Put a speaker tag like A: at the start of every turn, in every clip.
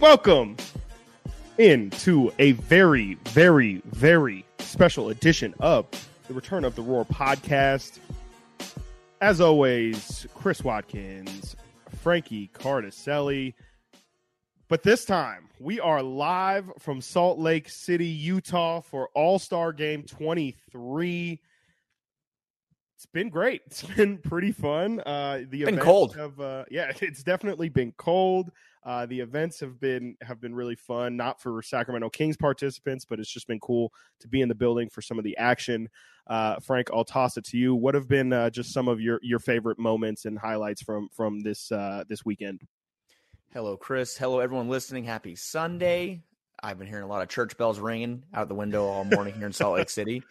A: welcome into a very, very, very special edition of the Return of the Roar podcast. As always, Chris Watkins, Frankie Cardicelli. But this time, we are live from Salt Lake City, Utah for All Star Game 23 it's been great. It's been pretty fun. Uh, the
B: been cold.
A: Have, uh, yeah, it's definitely been cold. Uh, the events have been have been really fun. Not for Sacramento Kings participants, but it's just been cool to be in the building for some of the action. Uh, Frank, I'll toss it to you. What have been uh, just some of your your favorite moments and highlights from from this uh, this weekend?
B: Hello, Chris. Hello, everyone listening. Happy Sunday. I've been hearing a lot of church bells ringing out the window all morning here in Salt Lake City.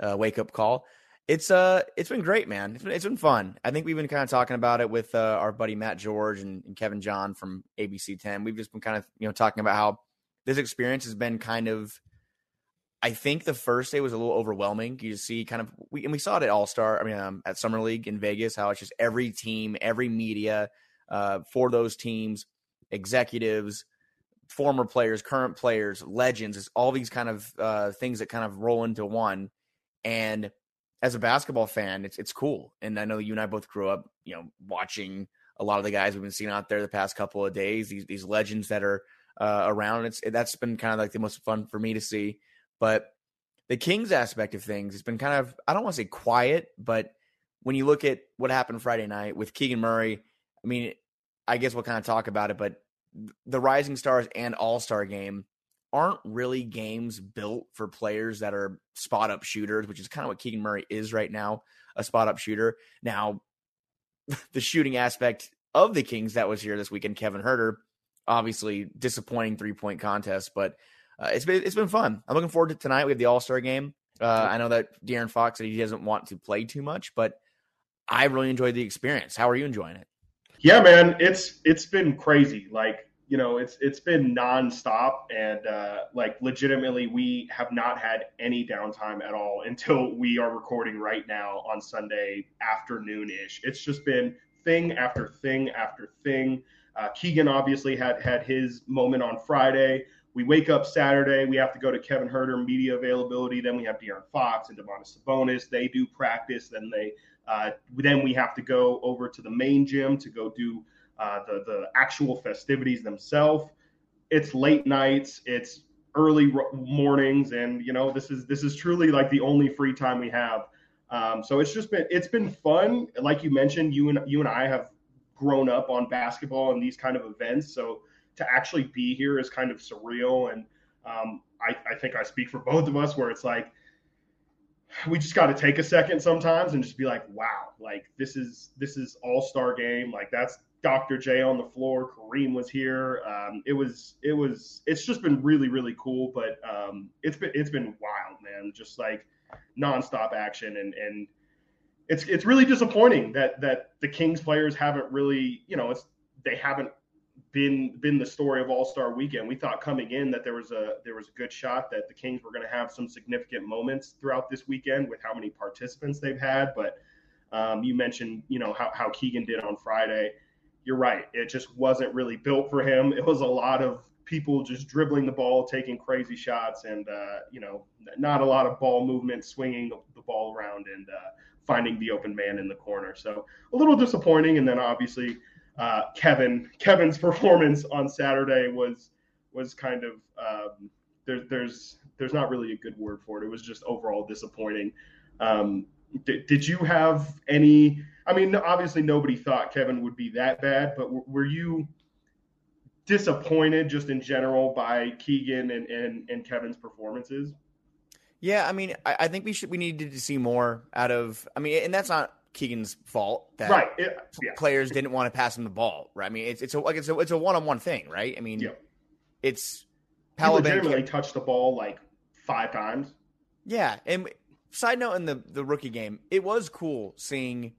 B: wake up call it's uh it's been great, man. It's been, it's been fun. I think we've been kind of talking about it with uh, our buddy Matt George and, and, Kevin John from ABC 10. We've just been kind of you know talking about how this experience has been kind of. I think the first day was a little overwhelming. You see, kind of, we and we saw it at All Star. I mean, um, at Summer League in Vegas, how it's just every team, every media uh, for those teams, executives, former players, current players, legends. It's all these kind of uh, things that kind of roll into one, and as a basketball fan, it's it's cool. And I know you and I both grew up, you know, watching a lot of the guys we've been seeing out there the past couple of days. These these legends that are uh, around. It's that's been kind of like the most fun for me to see. But the Kings aspect of things, it's been kind of I don't want to say quiet, but when you look at what happened Friday night with Keegan Murray, I mean, I guess we'll kind of talk about it. But the Rising Stars and All Star game aren't really games built for players that are spot up shooters, which is kind of what Keegan Murray is right now, a spot up shooter. Now, the shooting aspect of the Kings that was here this weekend, Kevin Huerter, obviously disappointing three point contest, but uh, it's been it's been fun. I'm looking forward to tonight. We have the All Star game. Uh, I know that De'Aaron Fox said he doesn't want to play too much, but I really enjoyed the experience. How are you enjoying it?
C: Yeah, man, it's it's been crazy. Like you know, it's it's been nonstop, and uh, like legitimately, we have not had any downtime at all until we are recording right now on Sunday afternoon ish. It's just been thing after thing after thing. Uh, Keegan obviously had had his moment on Friday. We wake up Saturday. We have to go to Kevin Huerter media availability. Then we have De'Aaron Fox and Domantas Sabonis. They do practice. Then they uh, then we have to go over to the main gym to go do uh, the the actual festivities themselves. It's late nights, it's early mornings, and you know this is this is truly like the only free time we have. Um, so it's just been it's been fun. Like you mentioned, you and you and I have grown up on basketball and these kind of events. So to actually be here is kind of surreal, and um, I, I think I speak for both of us where it's like we just got to take a second sometimes and just be like, wow, like this is this is all star game. Like that's Dr. J on the floor. Kareem was here. Um, it was it was it's just been really really cool. But um, it's been it's been wild, man. Just like nonstop action and and it's it's really disappointing that that the Kings players haven't really you know it's they haven't been been the story of All Star Weekend. We thought coming in that there was a there was a good shot that the Kings were going to have some significant moments throughout this weekend with how many participants they've had. But um, you mentioned you know how how Keegan did on Friday you're right. It just wasn't really built for him. It was a lot of people just dribbling the ball, taking crazy shots, and uh, you know, not a lot of ball movement, swinging the ball around, and uh, finding the open man in the corner. So a little disappointing. And then obviously, uh, Kevin Kevin's performance on Saturday was was kind of um, there, there's there's not really a good word for it. It was just overall disappointing. Um, did, did you have any? I mean, obviously nobody thought Kevin would be that bad, but w- were you disappointed just in general by Keegan and, and, and Kevin's performances?
B: Yeah, I mean, I, I, think we should we needed to see more out of. I mean, and that's not Keegan's fault that
C: right. It,
B: yeah. players didn't want to pass him the ball. Right. I mean, it's it's a, like it's a it's a one on one thing, right? I mean, yeah. it's
C: Paolo he legitimately touched the ball like five times.
B: Yeah, and side note in the the rookie game, it was cool seeing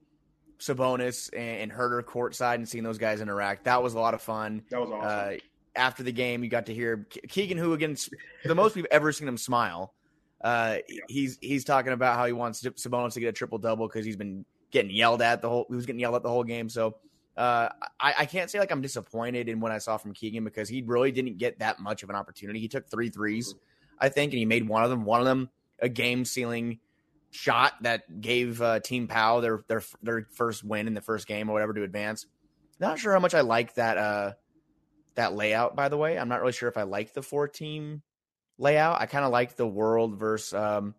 B: Sabonis and, and Huerter courtside and seeing those guys interact. That was a lot of fun.
C: That was awesome. Uh,
B: after the game, you got to hear Keegan, who against the most we've ever seen him smile. Uh, yeah. He's he's talking about how he wants Sabonis to get a triple double because he's been getting yelled at the whole. He was getting yelled at the whole game. So Uh, I, I can't say like I'm disappointed in what I saw from Keegan because he really didn't get that much of an opportunity. He took three threes, I think, and he made one of them. One of them a game sealing shot that gave uh, Team Pau their their their first win in the first game or whatever to advance. Not sure how much I like that uh that layout. By the way, I'm not really sure if I like the four team layout. I kind of like the World versus um,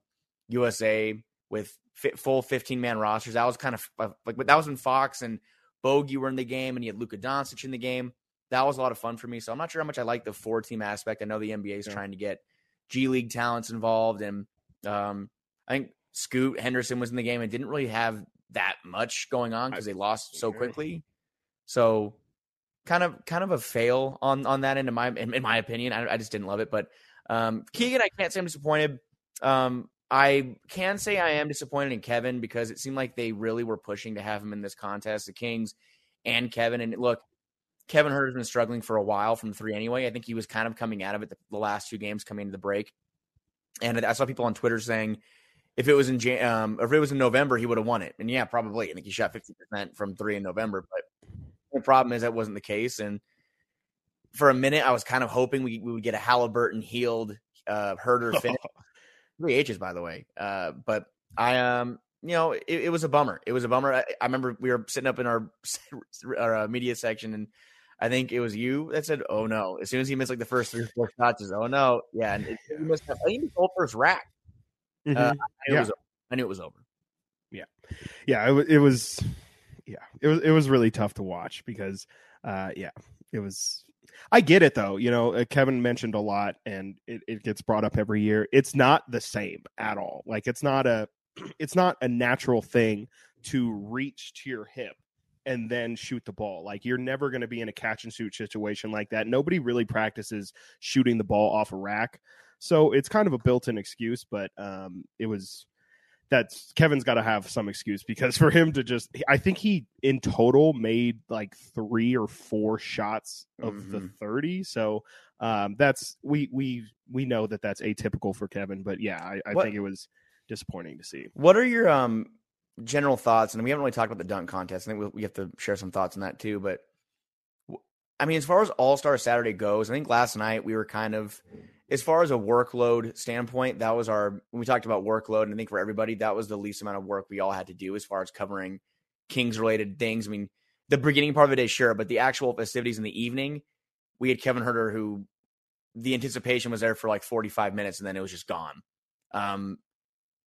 B: USA with fit, full 15 man rosters. That was kind of uh, like, that was when Fox and Bogey were in the game, and you had Luka Doncic in the game. That was a lot of fun for me. So I'm not sure how much I like the four team aspect. I know the NBA is yeah. trying to get G League talents involved, and um, I think Scoot Henderson was in the game and didn't really have that much going on because they lost so quickly. So kind of kind of a fail on on that end in my in, in my opinion. I, I, just didn't love it, but um, Keegan, I can't say I'm disappointed. Um, I can say I am disappointed in Kevin because it seemed like they really were pushing to have him in this contest, the Kings and Kevin. And look, Kevin Huerter's been struggling for a while from three anyway. I think he was kind of coming out of it the, the last two games coming into the break. And I saw people on Twitter saying if it was in Jan- um, if it was in November, he would have won it. And yeah, probably. I think he shot fifty percent from three in November, but the problem is that wasn't the case. And for a minute, I was kind of hoping we, we would get a Halliburton healed uh, Huerter finish three H's, by the way. Uh, but I, um, you know, it, it, was a bummer. It was a bummer. I, I, remember we were sitting up in our, our uh, media section, and I think it was you that said, "Oh no!" As soon as he missed like the first three or four shots, is "Oh no!" Yeah, and it, he missed. I think he missed the first rack. Uh, mm-hmm. Uh, I, knew yeah. I knew it was over.
A: Yeah, yeah. It, it was. Yeah, it was. It was really tough to watch because, uh, yeah, it was I get it though. You know, uh, Kevin mentioned a lot, and it, it gets brought up every year. It's not the same at all. Like it's not a, it's not a natural thing to reach to your hip and then shoot the ball. Like you're never going to be in a catch and shoot situation like that. Nobody really practices shooting the ball off a rack. So it's kind of a built-in excuse, but um, it was that's Kevin's got to have some excuse because for him to just, I think he in total made like three or four shots of mm-hmm. the thirty. So um, that's we we we know that that's atypical for Kevin, but yeah, I, I think it was disappointing to see.
B: What are your um general thoughts? And we haven't really talked about the dunk contest. I think we, we have to share some thoughts on that too. But I mean, as far as All Star Saturday goes, I think last night we were kind of as far as a workload standpoint, that was our when we talked about workload, and I think for everybody, that was the least amount of work we all had to do as far as covering Kings related things. I mean, the beginning part of the day, sure, but the actual festivities in the evening, we had Kevin Huerter who the anticipation was there for like 45 minutes and then it was just gone. Um,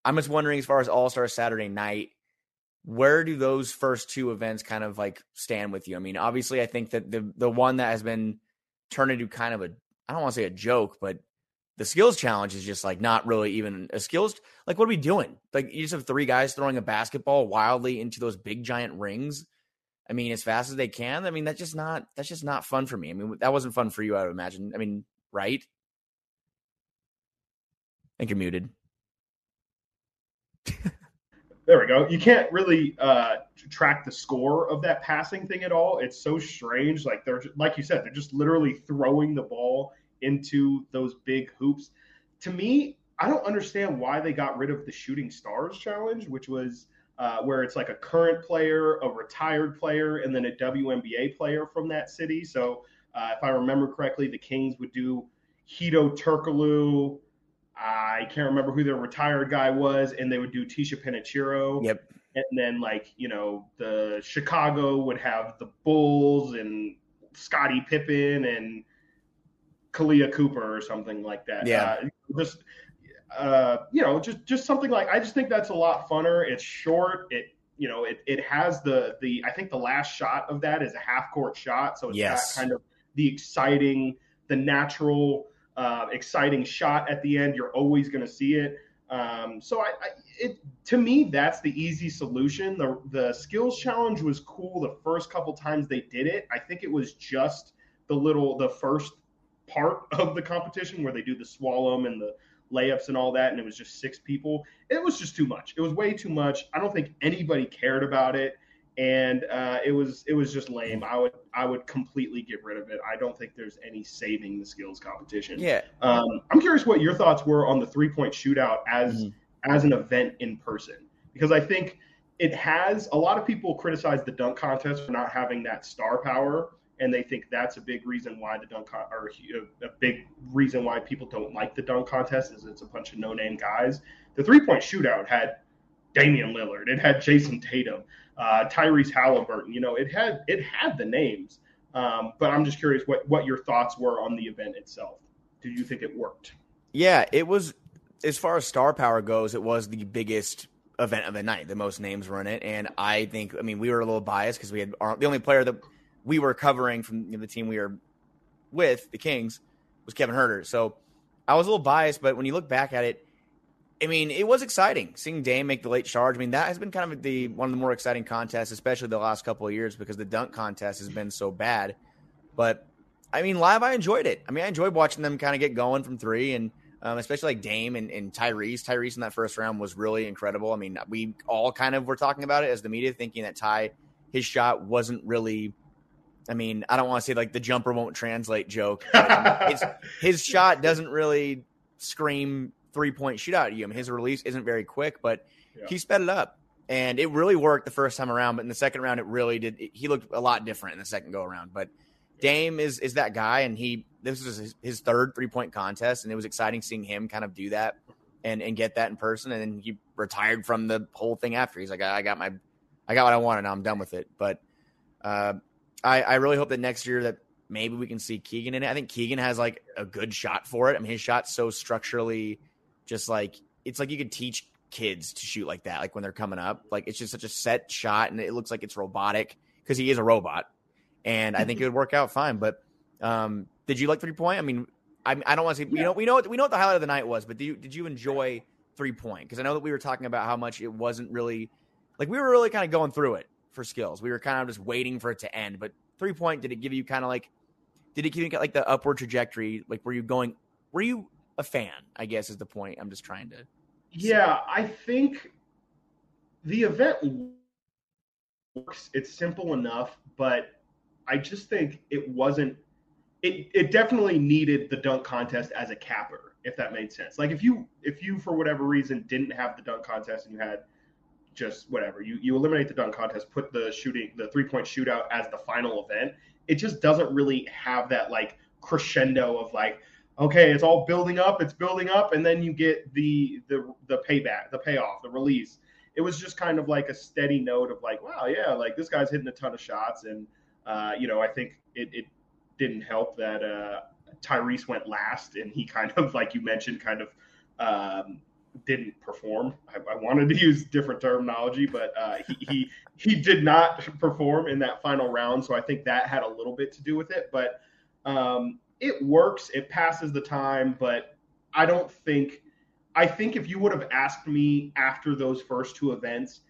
B: I'm just wondering as far as All Star Saturday night, where do those first two events kind of like stand with you? I mean, obviously, I think that the the one that has been turned into kind of a I don't want to say a joke, but the skills challenge is just like not really even a skills. Like, what are we doing? Like, you just have three guys throwing a basketball wildly into those big giant rings. I mean, as fast as they can. I mean, that's just not that's just not fun for me. I mean, that wasn't fun for you, I would imagine. I mean, right? I think you're muted.
C: there we go. You can't really uh, track the score of that passing thing at all. It's so strange. Like they're like you said, they're just literally throwing the ball into those big hoops. To me, I don't understand why they got rid of the shooting stars challenge, which was uh, where it's like a current player, a retired player, and then a WNBA player from that city. So uh, if I remember correctly, the Kings would do Hedo Turkoglu. I can't remember who their retired guy was, and they would do Ticha Penicheiro.
B: Yep.
C: And then like you know the Chicago would have the Bulls and Scottie Pippen and Kalia Cooper or something like that.
B: Yeah.
C: Uh, just uh, you know, just just something like I just think that's a lot funner. It's short. It you know, it, it has the the I think the last shot of that is a half court shot, so it's
B: yes.
C: got kind of the exciting, the natural, uh, exciting shot at the end. You're always going to see it. Um, so I, I, it to me that's the easy solution. The the skills challenge was cool the first couple times they did it. I think it was just the little the first part of the competition where they do the swallow and the layups and all that, and it was just six people. It was just too much. It was way too much. I don't think anybody cared about it, and uh, it was it was just lame. I would I would completely get rid of it. I don't think there's any saving the skills competition.
B: Yeah.
C: Um, I'm curious what your thoughts were on the three point shootout as mm-hmm. as an event in person because I think it has a lot of people criticize the dunk contest for not having that star power and they think that's a big reason why the dunk con- or a, a big reason why people don't like the dunk contest is it's a bunch of no-name guys. The three-point shootout had Damian Lillard, it had Jayson Tatum, uh, Tyrese Halliburton. You know, it had it had the names. Um, but I'm just curious what what your thoughts were on the event itself. Do you think it worked?
B: Yeah, it was. As far as star power goes, it was the biggest event of the night. The most names were in it, and I think I mean we were a little biased because we had our, the only player that we were covering from you know, the team we were with, the Kings, was Kevin Huerter. So I was a little biased, but when you look back at it, I mean, it was exciting seeing Dame make the late charge. I mean, that has been kind of the one of the more exciting contests, especially the last couple of years, because the dunk contest has been so bad. But I mean, live, I enjoyed it. I mean, I enjoyed watching them kind of get going from three, and um, especially like Dame and, and Tyrese. Tyrese in that first round was really incredible. I mean, we all kind of were talking about it as the media, thinking that Ty, his shot wasn't really I mean, I don't want to say like the jumper won't translate joke. his, his shot doesn't really scream three point shootout at you. I mean, his release isn't very quick, but yeah. he sped it up. And it really worked the first time around, but in the second round, it really did. He looked a lot different in the second go around. But Dame is is that guy, and he this was his, his third three point contest, and it was exciting seeing him kind of do that and and get that in person. And then he retired from the whole thing after. He's like, I got my, I got what I wanted. Now I'm done with it. But uh, I, I really hope that next year that maybe we can see Keegan in it. I think Keegan has like a good shot for it. I mean, his shot's so structurally just like it's like you could teach kids to shoot like that, like when they're coming up. Like it's just such a set shot and it looks like it's robotic because he is a robot. And I think it would work out fine. But um, did you like three point? I mean, I, I don't want to say, yeah. you know, we know, what, we know what the highlight of the night was, but did you, did you enjoy three point? Because I know that we were talking about how much it wasn't really like we were really kind of going through it for skills. We were kind of just waiting for it to end. But three point, did it give you kind of like, did it give you like the upward trajectory? Like, were you going, were you a fan? I guess is the point. I'm just trying to.
C: Yeah, I think the event works. It's simple enough, but I just think it wasn't. It, it definitely needed the dunk contest as a capper, if that made sense. Like if you if you for whatever reason didn't have the dunk contest and you had just whatever. You you eliminate the dunk contest, put the shooting the three point shootout as the final event. It just doesn't really have that like crescendo of like okay, it's all building up, it's building up, and then you get the the the payback, the payoff, the release. It was just kind of like a steady note of like, wow, yeah, like this guy's hitting a ton of shots, and uh, you know, I think it, it didn't help that uh, Tyrese went last, and he kind of like you mentioned, kind of um, didn't perform. I, I, wanted to use different terminology, but uh, he, he he did not perform in that final round. So I think that had a little bit to do with it. But um, it works. It passes the time. But I don't think. I think if you would have asked me after those first two events,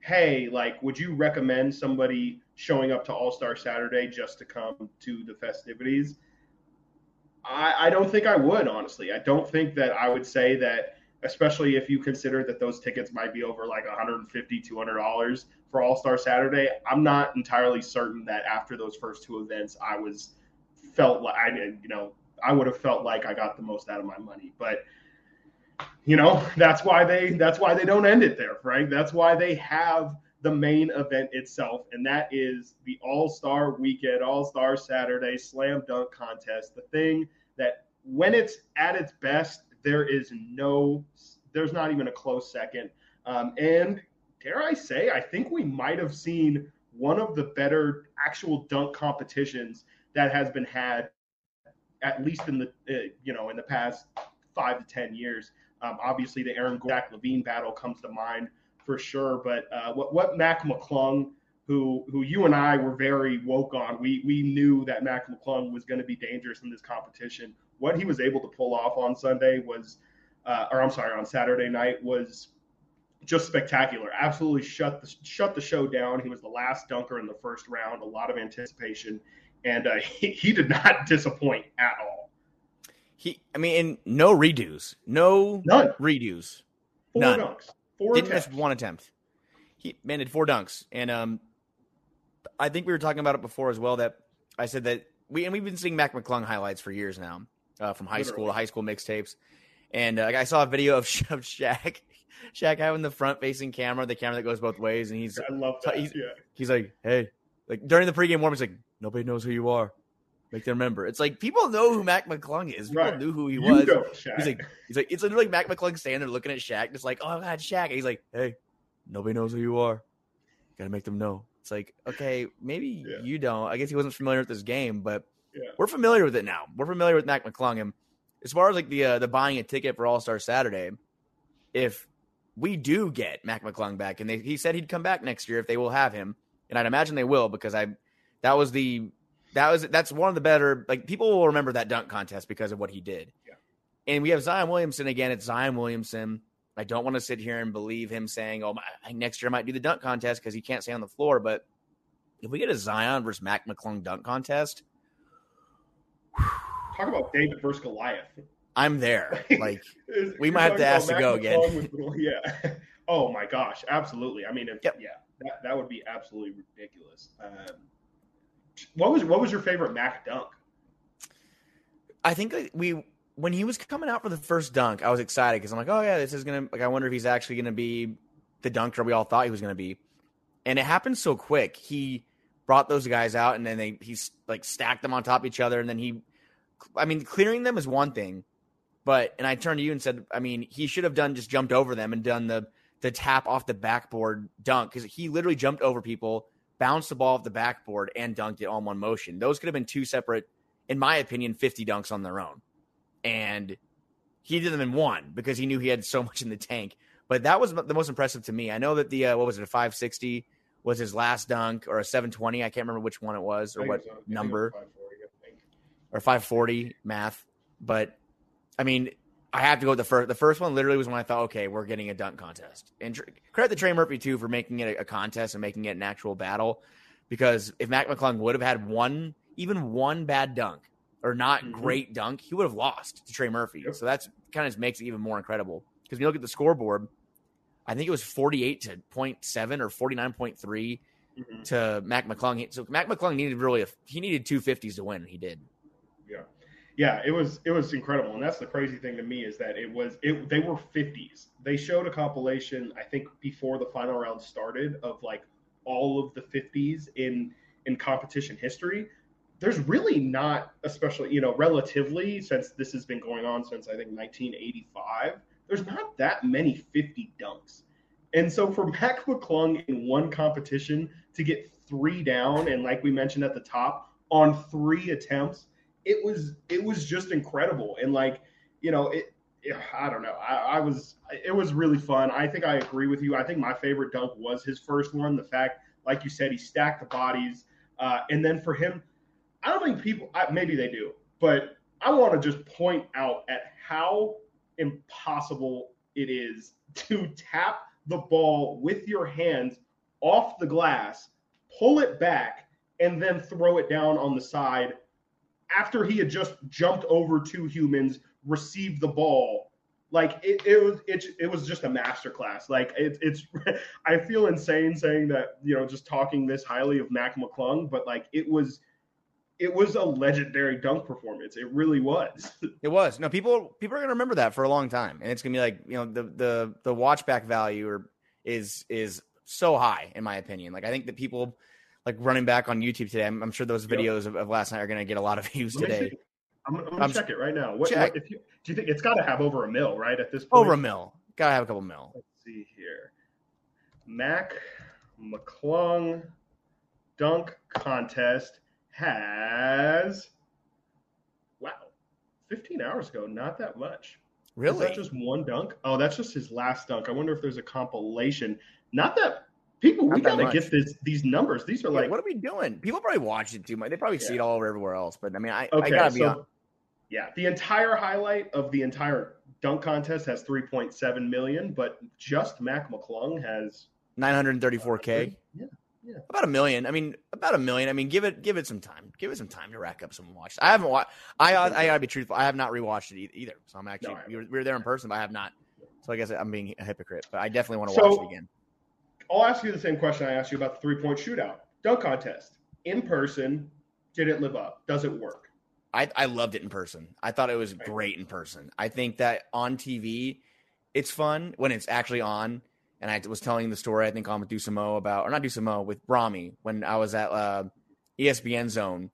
C: hey, like, would you recommend somebody showing up to All Star Saturday just to come to the festivities? I, I don't think I would, honestly. I don't think that I would say that especially if you consider that those tickets might be over like 150 200 dollars for all star saturday i'm not entirely certain that after those first two events i was felt like i you know i would have felt like i got the most out of my money but you know that's why they that's why they don't end it there frank that's why they have the main event itself and that is the all-star weekend all-star saturday slam dunk contest the thing that when it's at its best there is no, there's not even a close second. Um, and dare I say, I think we might have seen one of the better actual dunk competitions that has been had, at least in the uh, you know in the past five to ten years. Um, obviously, the Aaron Zach LaVine battle comes to mind for sure. But uh, what what Mac McClung, who who you and I were very woke on, we we knew that Mac McClung was going to be dangerous in this competition what he was able to pull off on Sunday was, uh, or I'm sorry, on Saturday night was just spectacular. Absolutely shut the shut the show down. He was the last dunker in the first round. A lot of anticipation, and uh, he, he did not disappoint at all.
B: He, I mean, no redos, no
C: none
B: redos,
C: four
B: none.
C: dunks, four
B: didn't
C: attempts.
B: miss one attempt. He man did four dunks, and um, I think we were talking about it before as well. That I said that we and we've been seeing Mac McClung highlights for years now uh, from high Literally. school to high school mixtapes. And uh, I saw a video of, of Shaq Shaq having the front facing camera, the camera that goes both ways, and he's
C: I love that.
B: He's-
C: yeah.
B: he's like, hey, like during the pregame warm, he's like, nobody knows who you are. Make them remember. It's like people know who Mac McClung is. People
C: Right.
B: knew who he
C: You
B: was.
C: Shaq.
B: He's like, he's like, it's literally Mac McClung standing there looking at Shaq, just like, oh god, Shaq. And he's like, hey, nobody knows who you are. Gotta make them know. It's like, okay, maybe
C: Yeah.
B: you don't. I guess he wasn't familiar with this game, but
C: Yeah.
B: we're familiar with it now. We're familiar with Mac McClung. And as far as like the uh, the buying a ticket for All Star Saturday, if we do get Mac McClung back, and they, he said he'd come back next year if they will have him, and I'd imagine they will because I that was the that was that's one of the better like people will remember that dunk contest because of what he did.
C: Yeah.
B: And we have Zion Williamson again. It's Zion Williamson. I don't want to sit here and believe him saying, "Oh, my, next year I might do the dunk contest because he can't stay on the floor." But if we get a Zion versus Mac McClung dunk contest,
C: Talk about David versus Goliath.
B: I'm there. Like We might have to ask to go again.
C: With- yeah. Oh my gosh, absolutely. I mean, if,
B: Yep.
C: yeah, that, that would be absolutely ridiculous. Um, what was what was your favorite Mac dunk?
B: I think like, we when he was coming out for the first dunk, I was excited because I'm like, oh yeah, this is gonna like I wonder if he's actually gonna be the dunker we all thought he was gonna be, and it happened so quick. He brought those guys out and then they he's like stacked them on top of each other and then he, I mean, clearing them is one thing, but and I turned to you and said, I mean, he should have done just jumped over them and done the the tap off the backboard dunk because he literally jumped over people, bounced the ball off the backboard and dunked it all in one motion. Those could have been two separate in my opinion, 50 dunks on their own. And he did them in one because he knew he had so much in the tank. But that was the most impressive to me. I know that the, uh, what was it, a 560 was his last dunk or a 720. I can't remember which one it was or what
C: was, I think it was
B: number
C: 540,
B: or 540 math. But I mean, I have to go with the first. The first one literally was when I thought, okay, we're getting a dunk contest. And tr- credit to Trey Murphy too for making it a, a contest and making it an actual battle. Because if Mac McClung would have had one, even one bad dunk or not
C: Mhm.
B: great dunk, he would have lost to Trey Murphy.
C: Yep.
B: So that's kind of makes it even more incredible. Because when you look at the scoreboard, I think it was 48 to 0.7 or 49.3
C: Mhm.
B: to Mac McClung. So Mac McClung needed really a, he needed two fifties to win. and He did.
C: Yeah, it was it was incredible, and that's the crazy thing to me is that it was it they were 50s. They showed a compilation I think before the final round started of like all of the 50s in in competition history. There's really not, especially you know, relatively since this has been going on since I think 1985. There's not that many 50 dunks, and so for Mac McClung in one competition to get three down, and like we mentioned at the top, on three attempts it was it was just incredible. And like you know it i don't know. I, I was it was really fun. I think i agree with you. I think my favorite dunk was his first one the fact like you said he stacked the bodies. Uh, and then for him i don't think people I, maybe they do but i want to just point out at how impossible it is to tap the ball with your hands off the glass pull it back and then throw it down on the side after he had just jumped over two humans, received the ball. Like it, it was, it, it was just a masterclass. Like it, it's, I feel insane saying that, you know, just talking this highly of Mac McClung, but like it was, it was a legendary dunk performance. It really was.
B: It was no people. People are gonna remember that for a long time, and it's gonna be like you know the the the watch back value or is is so high in my opinion. Like I think that people like running back on YouTube today. I'm, I'm sure those
C: Yep.
B: videos of, of last night are gonna get a lot of views today.
C: see. I'm, I'm gonna
B: I'm-
C: check it right now. What,
B: check.
C: what if you do you think it's got to have over a mil, right? At this point,
B: Over a mil. Gotta have a couple mil.
C: Let's see here. Mac McClung dunk contest has wow, 15 hours ago. Not that much. Is
B: Really?
C: that just one dunk? Oh, that's just his last dunk. I wonder if there's a compilation. Not that people.
B: Not
C: we gotta
B: much.
C: get this these numbers. These are
B: Yeah,
C: like
B: what are we doing? People probably watch it too much. They probably see it all over everywhere else. But I mean, I, I gotta be
C: so yeah, the entire highlight of the entire dunk contest has 3.7 million, but just Mac McClung has
B: 934k.
C: Yeah, yeah.
B: About a million. I mean, about a million. I mean, give it give it some time. Give it some time to rack up some watch. I haven't watched. I I gotta be truthful. I have not rewatched it either. So I'm actually
C: No,
B: we, were, we were there in person, but I have not. So I guess I'm being a hypocrite. But I definitely want to
C: So-
B: watch it again.
C: I'll ask you the same question I asked you about the three point shootout. Dunk contest. In person, did it live up? Does it work?
B: I I loved it in person. I thought it was great in person. I think that on TV, it's fun when it's actually on. And I was telling the story, I think on with Dusamo about, or not Dusamo, with Brahmi when I was at uh, ESPN Zone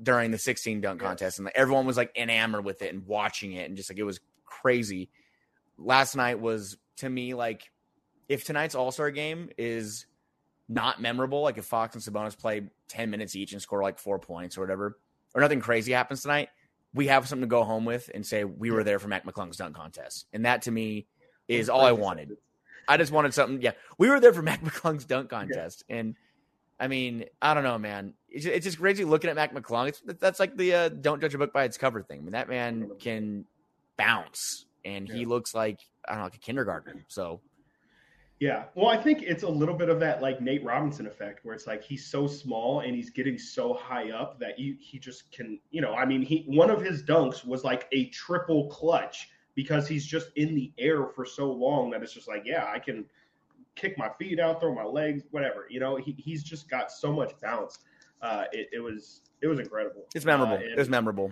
B: during the 16 dunk contest, and like, everyone was like enamored with it and watching it, and just like it was crazy. Last night was to me like if tonight's All Star game is not memorable, like if Fox and Sabonis play 10 minutes each and score like four points or whatever, or nothing crazy happens tonight, we have something to go home with and say we were there for Mac McClung's dunk contest. And that to me is all I wanted. I just wanted something. Yeah, we were there for Mac McClung's dunk contest, yeah. and I mean, I don't know, man. It's, it's just crazy looking at Mac McClung. It's, that's like the uh, "don't judge a book by its cover" thing. I mean, that man can bounce, and yeah. he looks like I don't know, like a kindergartner. So
C: yeah. Well, I think it's a little bit of that like Nate Robinson effect where it's like he's so small and he's getting so high up that you, he just can, you know, I mean, he one of his dunks was like a triple clutch because he's just in the air for so long that it's just like, yeah, I can kick my feet out, throw my legs, whatever. You know, he, he's just got so much bounce. Uh, it, it was it was incredible.
B: It's memorable. Uh, it was memorable.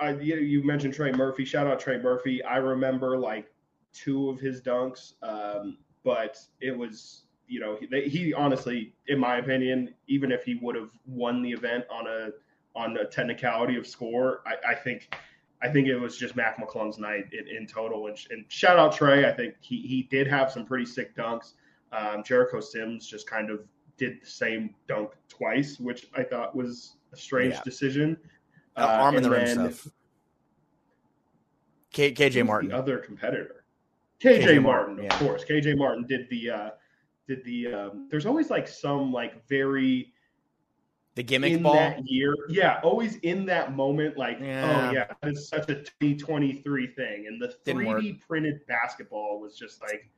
C: I, you, you mentioned Trey Murphy. Shout out Trey Murphy. I remember like two of his dunks. Um, but it was you know he, he, honestly in my opinion even if he would have won the event on a on a technicality of score i, I think i think it was just mac mcclung's night in, in total. And, and, shout out trey. I think he, he did have some pretty sick dunks. Um, jericho sims just kind of did the same dunk twice which i thought was a strange yeah. decision.
B: Uh, arm in the rim stuff. K, kj martin
C: the other competitor KJ, KJ Martin, Martin, of yeah. course. KJ Martin did the uh did the um there's always like some like very
B: the gimmick in ball that
C: year. Yeah, always in that moment, like, yeah. oh yeah, it's such a 2023 thing. And the 3D printed basketball was just like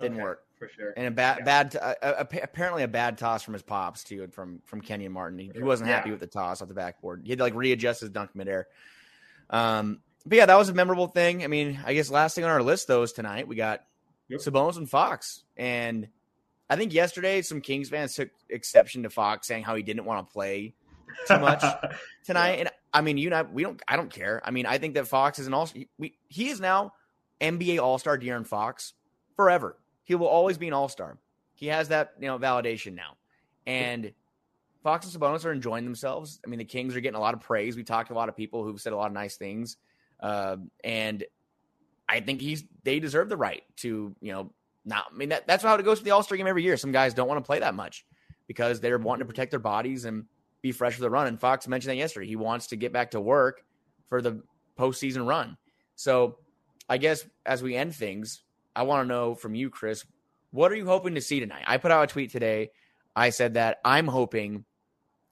B: didn't okay, work
C: for sure.
B: And a bad yeah. bad uh, apparently a bad toss from his pops too from from Kenyon Martin. He, he wasn't happy with the toss off the backboard. He had to like readjust his dunk midair. Um but yeah, that was a memorable thing. I mean, I guess last thing on our list though is tonight we got yep. Sabonis and Fox, and I think yesterday some Kings fans took exception to Fox saying how he didn't want to play too much tonight. yeah. And I mean, you and I, we don't. I don't care. I mean, I think that Fox is an all. We he is now NBA All Star De'Aaron Fox forever. He will always be an All Star. He has that you know validation now, and. Fox and Sabonis are enjoying themselves. I mean, the Kings are getting a lot of praise. We talked to a lot of people who've said a lot of nice things. Uh, and I think he's they deserve the right to you know not. I mean that that's how it goes with the All Star game every year. Some guys don't want to play that much because they're wanting to protect their bodies and be fresh for the run. And Fox mentioned that yesterday. He wants to get back to work for the postseason run. So I guess as we end things, I want to know from you, Chris, what are you hoping to see tonight? I put out a tweet today. I said that I'm hoping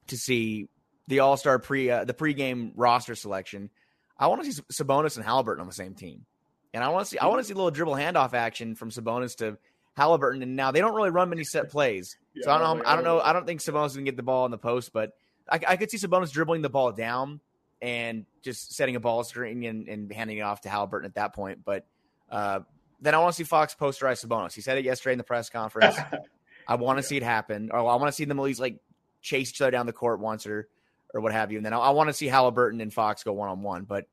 B: to see the All Star pre uh, the pregame roster selection I want to see Sabonis and Halliburton on the same team, and I want to see I want to see a little dribble handoff action from Sabonis to Halliburton. And now they don't really run many set plays, yeah, so I don't know. I don't know. I don't think Sabonis can get the ball in the post, but I, I, could see Sabonis dribbling the ball down and just setting a ball screen and, and handing it off to Halliburton at that point. But uh, then I want to see Fox posterize Sabonis. He said it yesterday in the press conference. I want to yeah. see it happen, or I want to see them at least like chase each other down the court once or or what have you. And then I, I want to see Halliburton and Fox go one on one. But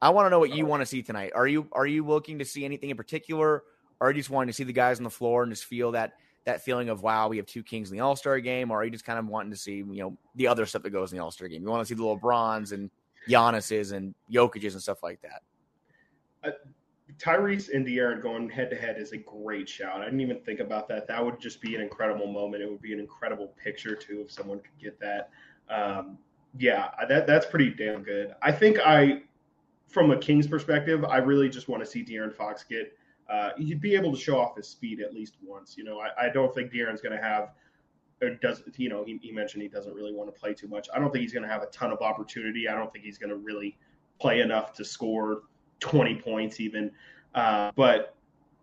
B: I want to know what you want to see tonight. Are you are you looking to see anything in particular, or are you just wanting to see the guys on the floor and just feel that that feeling of wow, we have two kings in the All Star game, or are you just kind of wanting to see you know the other stuff that goes in the All Star game? You want to see the LeBrons and Giannis's and Jokic's and stuff like that.
C: Uh, Tyrese and De'Aaron going head to head is a great shout. I didn't even think about that. That would just be an incredible moment. It would be an incredible picture too if someone could get that. Um, yeah, that that's pretty damn good. I think I, from a Kings perspective, I really just want to see De'Aaron Fox get. Uh, he'd be able to show off his speed at least once. You know, I, I don't think De'Aaron's going to have. Or does you know? He, he mentioned he doesn't really want to play too much. I don't think he's going to have a ton of opportunity. I don't think he's going to really play enough to score 20 points even. Uh, but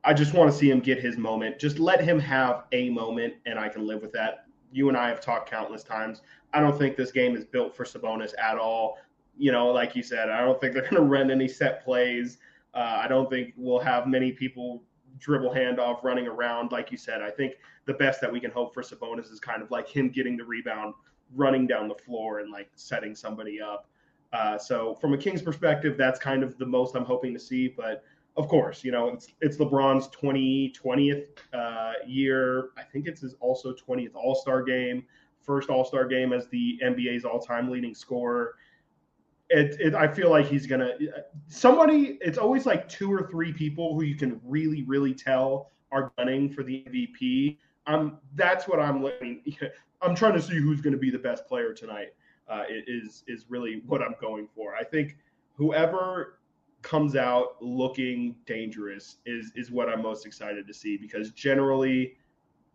C: I just want to see him get his moment. Just let him have a moment, and I can live with that. You and I have talked countless times. I don't think this game is built for Sabonis at all. You know, like you said, I don't think they're going to run any set plays. Uh, I don't think we'll have many people dribble handoff running around. Like you said, I think the best that we can hope for Sabonis is kind of like him getting the rebound, running down the floor, and like setting somebody up. Uh, so from a Kings perspective, that's kind of the most I'm hoping to see. But of course, you know, it's it's LeBron's 20, 20th uh, year. I think it's his also 20th All Star game, first All Star game as the NBA's all time leading scorer. It, it, I feel like he's gonna somebody. It's always like two or three people who you can really, really tell are gunning for the MVP. I'm that's what I'm looking. I'm trying to see who's going to be the best player tonight. Uh, is is really what I'm going for. I think whoever comes out looking dangerous is is what I'm most excited to see because generally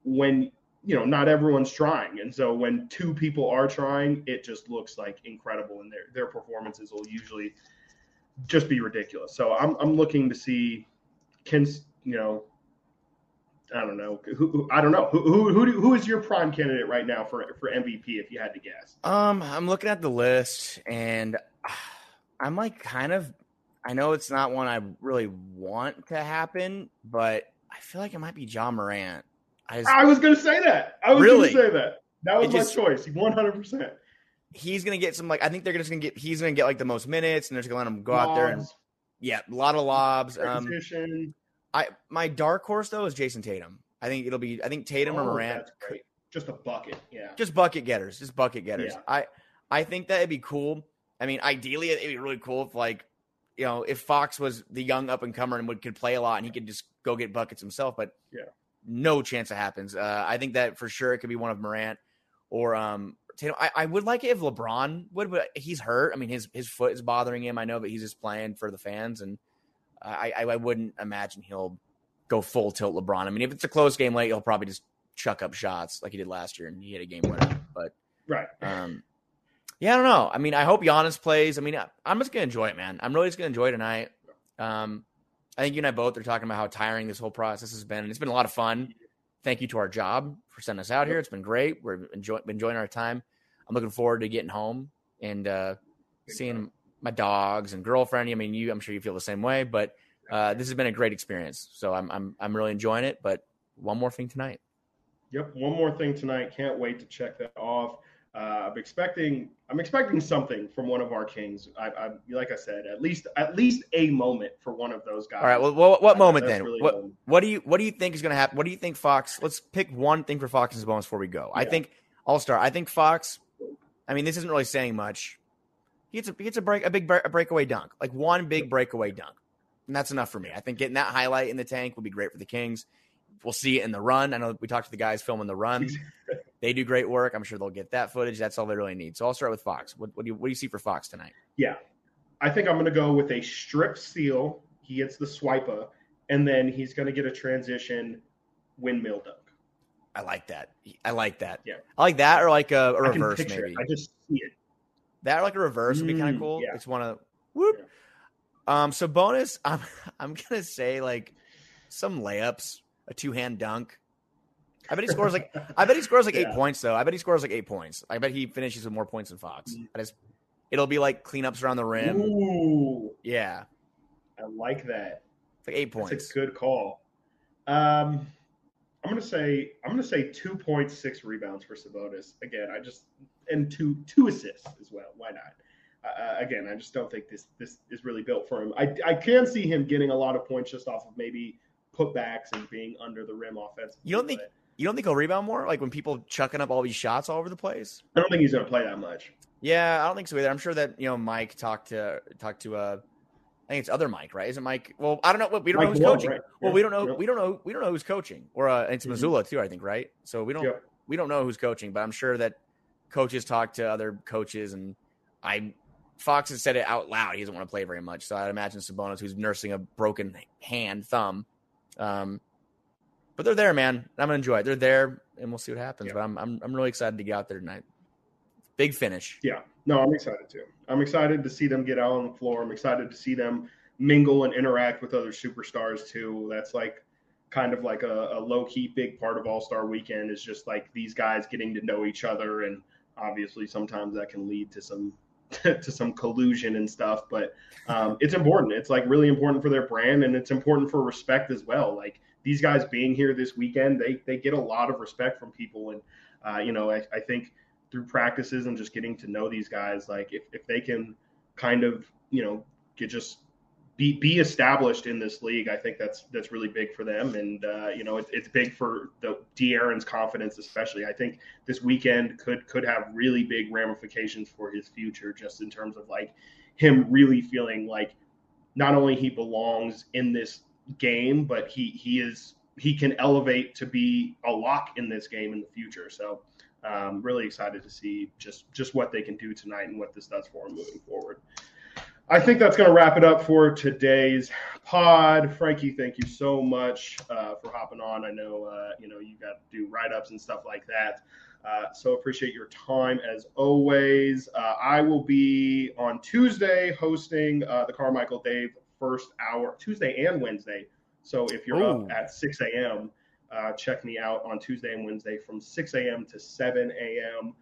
C: when you know not everyone's trying and so when two people are trying it just looks like incredible and their their performances will usually just be ridiculous. So I'm I'm looking to see can you know I don't know who, I don't know who who who, who is your prime candidate right now for for MVP if you had to guess.
B: Um I'm looking at the list and I'm like kind of I know it's not one I really want to happen, but I feel like it might be Ja Morant.
C: I, just, I was going to say that. I was really? going to say that. That was my choice. 100%.
B: He's going to get some, like, I think they're just going to get, he's going to get, like, the most minutes and they're just going to let him go lobs. out there and, yeah, a lot of lobs. Um, I, my dark horse, though, is Jayson Tatum. I think it'll be, I think Tatum oh, or Morant.
C: Just a bucket. Yeah.
B: Just bucket getters. Just bucket getters. Yeah. I, I think that it'd be cool. I mean, ideally, it'd be really cool if, like, you know, if Fox was the young up and comer and would could play a lot and he could just go get buckets himself, but
C: yeah,
B: no chance it happens. Uh, I think that for sure it could be one of Morant or um Tatum. I, I would like it if LeBron would, but he's hurt. I mean, his his foot is bothering him. I know, but he's just playing for the fans, and I I, I wouldn't imagine he'll go full tilt LeBron. I mean, if it's a close game late, he'll probably just chuck up shots like he did last year and he hit a game winner. But
C: right,
B: um, yeah, I don't know. I mean, I hope Giannis plays. I mean, I'm just gonna enjoy it, man. I'm really just gonna enjoy tonight. Um, I think you and I both are talking about how tiring this whole process has been. It's been a lot of fun. Thank you to our job for sending us out here. It's been great. We're enjoy- enjoying our time. I'm looking forward to getting home and uh, seeing my dogs and girlfriend. I mean, you. I'm sure you feel the same way. But uh, this has been a great experience. So I'm I'm I'm really enjoying it. But one more thing tonight.
C: Yep, one more thing tonight. Can't wait to check that off. Uh, I'm expecting I'm expecting something from one of our kings. I, I, like I said, at least at least a moment for one of those guys.
B: All right. Well, what, what moment then? Really what what do you what do you think is going to happen? What do you think Fox? Let's pick one thing for Fox and Sabonis before we go. Yeah. I think I'll start. I think Fox. I mean, this isn't really saying much. He gets a he gets a break a big a breakaway dunk, like one big breakaway dunk, and that's enough for me. I think getting that highlight in the tank would be great for the Kings. We'll see it in the run. I know we talked to the guys filming the run. they do great work. I'm sure they'll get that footage. That's all they really need. So I'll start with Fox. What, what do you what do you see for Fox tonight?
C: Yeah, I think I'm going to go with a strip seal. He gets the swiper, and then he's going to get a transition windmill dunk.
B: I like that. I like that.
C: Yeah,
B: I like that, or like a, a reverse maybe.
C: It. I just see it.
B: That or like a reverse would be kind of mm, cool. Yeah. It's one of whoop. Yeah. Um, Sabonis, I'm I'm gonna say like some layups a two hand dunk. I bet he scores like I bet he scores like eight points though. I bet he scores like eight points. I bet he finishes with more points than Fox. Mm. I just it'll be like cleanups around the rim.
C: Ooh.
B: Yeah.
C: I like that.
B: It's like eight points.
C: That's a good call. Um I'm gonna say I'm gonna say two points, six rebounds for Sabonis. Again, I just and two two assists as well. Why not? Uh, again, I just don't think this this is really built for him. I I can see him getting a lot of points just off of maybe putbacks and being under the rim offensively.
B: You don't think you don't think he'll rebound more? Like when people chucking up all these shots all over the place?
C: I don't think he's going to play that much.
B: Yeah, I don't think so either. I'm sure that you know Mike talked to talked to uh I think it's other Mike, right? Isn't Mike? Well, I don't know. We don't Mike know who's coaching. Right? Well, yeah. we don't know. Yeah. We don't know. We don't know who's coaching. Or uh, it's mm-hmm. Mazzulla too, I think, right? So we don't. Yeah. We don't know who's coaching, but I'm sure that coaches talk to other coaches, and I Fox has said it out loud. He doesn't want to play very much, so I'd imagine Sabonis, who's nursing a broken hand, thumb, um, but they're there, man. I'm gonna enjoy it. They're there, and we'll see what happens. Yeah. But I'm, I'm I'm really excited to get out there tonight. Big finish.
C: Yeah. No, I'm excited too. I'm excited to see them get out on the floor. I'm excited to see them mingle and interact with other superstars too. That's like kind of like a, a low key big part of All Star Weekend is just like these guys getting to know each other, and obviously sometimes that can lead to some to some collusion and stuff. But um, it's important. It's like really important for their brand, and it's important for respect as well. Like these guys being here this weekend, they they get a lot of respect from people, and uh, you know, I, I think through practices and just getting to know these guys, like if if they can kind of you know get just be be established in this league. I think that's that's really big for them, and uh, you know it, it's big for the De'Aaron's confidence, especially. I think this weekend could could have really big ramifications for his future, just in terms of like him really feeling like not only he belongs in this game, but he he is he can elevate to be a lock in this game in the future. So. Um, really excited to see just just what they can do tonight and what this does for moving forward. I think that's going to wrap it up for today's pod. Frankie, thank you so much uh, for hopping on. I know uh, you know you got to do write ups and stuff like that. Uh, so appreciate your time as always. Uh, I will be on Tuesday hosting uh, the Carmichael Dave first hour Tuesday and Wednesday. So if you're
B: Ooh.
C: up at 6 a.m., uh, check me out on Tuesday and Wednesday from 6 a.m. to 7 a.m.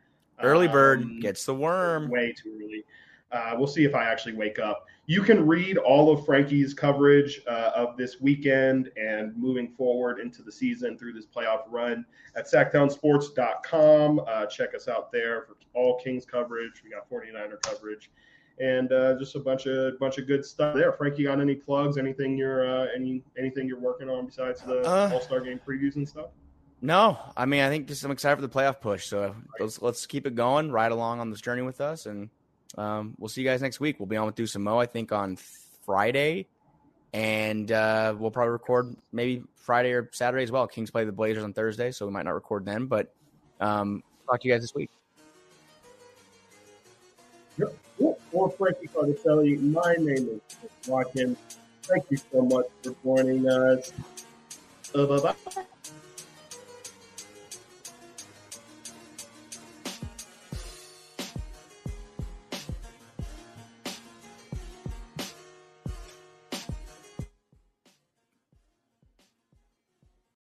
B: Early bird
C: Um,
B: gets the worm.
C: way too early. Uh, we'll see if I actually wake up. You can read all of Frankie's coverage uh, of this weekend and moving forward into the season through this playoff run at sactownsports.com. Uh, check us out there for all Kings coverage. We got 49er coverage and uh, just a bunch of bunch of good stuff there. Frankie, got any plugs? Anything you're uh, any anything you're working on besides the
B: Uh,
C: All Star Game previews and stuff?
B: No, I mean I think just I'm excited for the playoff push. So let's let's keep it going, ride along on this journey with us, and um, we'll see you guys next week. We'll be on with Do Some Mo, I think, on Friday, and uh, we'll probably record maybe Friday or Saturday as well. Kings play the Blazers on Thursday, so we might not record then, but um, talk to you guys this week.
C: For Frankie Cardicelli, my name is Chris Watkins. Thank you so much for joining us. Bye bye.